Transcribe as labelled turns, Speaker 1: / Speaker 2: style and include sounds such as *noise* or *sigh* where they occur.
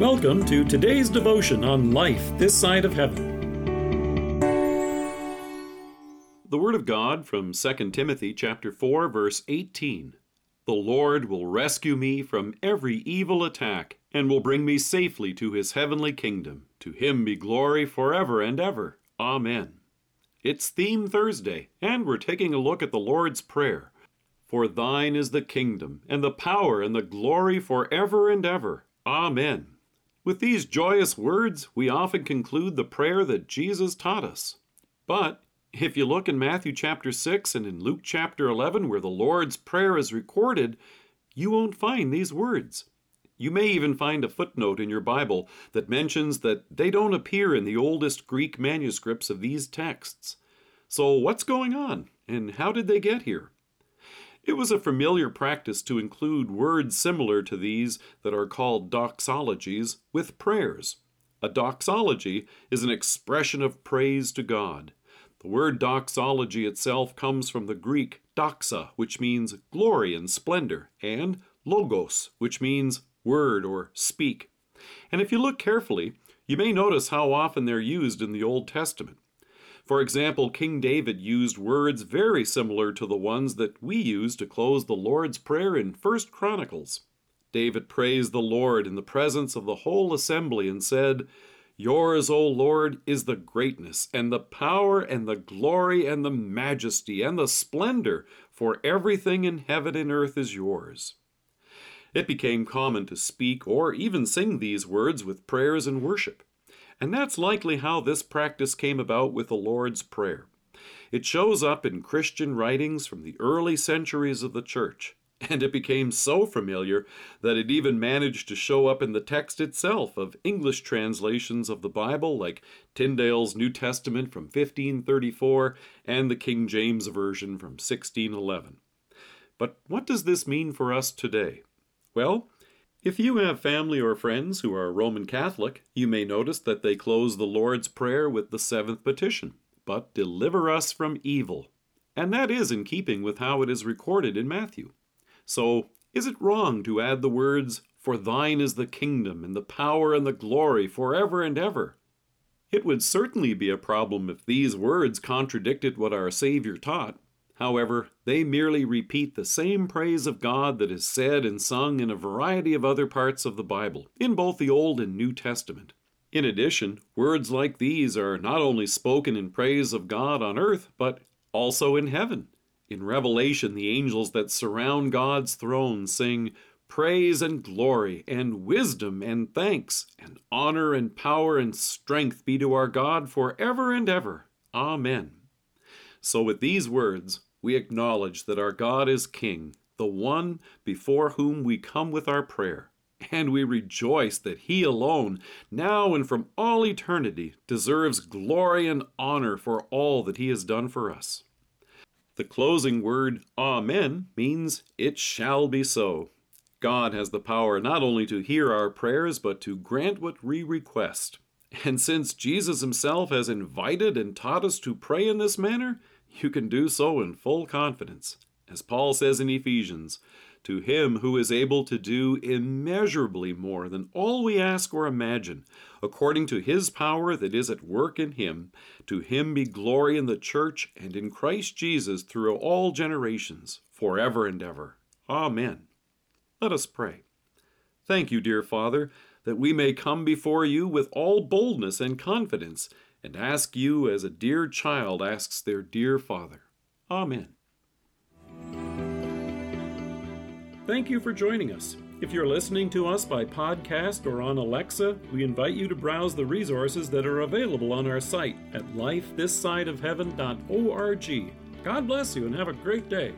Speaker 1: Welcome to today's devotion on life this side of heaven. The word of God from 2 Timothy chapter 4 verse 18. The Lord will rescue me from every evil attack and will bring me safely to his heavenly kingdom. To him be glory forever and ever. Amen. It's Theme Thursday, and we're taking a look at the Lord's Prayer. For thine is the kingdom, and the power, and the glory forever and ever. Amen. With these joyous words, we often conclude the prayer that Jesus taught us. But if you look in Matthew chapter 6 and in Luke chapter 11, where the Lord's Prayer is recorded, you won't find these words. You may even find a footnote in your Bible that mentions that they don't appear in the oldest Greek manuscripts of these texts. So, what's going on, and how did they get here? It was a familiar practice to include words similar to these that are called doxologies with prayers. A doxology is an expression of praise to God. The word doxology itself comes from the Greek doxa, which means glory and splendor, and logos, which means word, or speak. And if you look carefully, you may notice how often they're used in the Old Testament. For example, King David used words very similar to the ones that we use to close the Lord's Prayer in 1 Chronicles. David praised the Lord in the presence of the whole assembly and said, Yours, O Lord, is the greatness, and the power, and the glory, and the majesty, and the splendor, for everything in heaven and earth is yours. It became common to speak or even sing these words with prayers and worship. And that's likely how this practice came about with the Lord's Prayer. It shows up in Christian writings from the early centuries of the Church, *laughs* and it became so familiar that it even managed to show up in the text itself of English translations of the Bible, like Tyndale's New Testament from 1534 and the King James Version from 1611. But what does this mean for us today? Well, if you have family or friends who are Roman Catholic, you may notice that they close the Lord's Prayer with the seventh petition, but deliver us from evil. And that is in keeping with how it is recorded in Matthew. So, is it wrong to add the words, For thine is the kingdom, and the power, and the glory, forever and ever? It would certainly be a problem if these words contradicted what our Savior taught. However, they merely repeat the same praise of God that is said and sung in a variety of other parts of the Bible, in both the Old and New Testament. In addition, words like these are not only spoken in praise of God on earth, but also in heaven. In Revelation, the angels that surround God's throne sing, Praise and glory, and wisdom and thanks, and honor and power and strength be to our God for ever and ever. Amen. So, with these words, we acknowledge that our God is King, the one before whom we come with our prayer, and we rejoice that He alone, now and from all eternity, deserves glory and honor for all that He has done for us. The closing word, Amen, means it shall be so. God has the power not only to hear our prayers, but to grant what we request. And since Jesus himself has invited and taught us to pray in this manner, you can do so in full confidence. As Paul says in Ephesians, to him who is able to do immeasurably more than all we ask or imagine, according to his power that is at work in him, to him be glory in the church and in Christ Jesus through all generations, forever and ever. Amen. Let us pray. Thank you, dear Father, that we may come before you with all boldness and confidence and ask you as a dear child asks their dear father. Amen. Thank you for joining us. If you're listening to us by podcast or on Alexa, we invite you to browse the resources that are available on our site at lifethissideofheaven.org. God bless you and have a great day.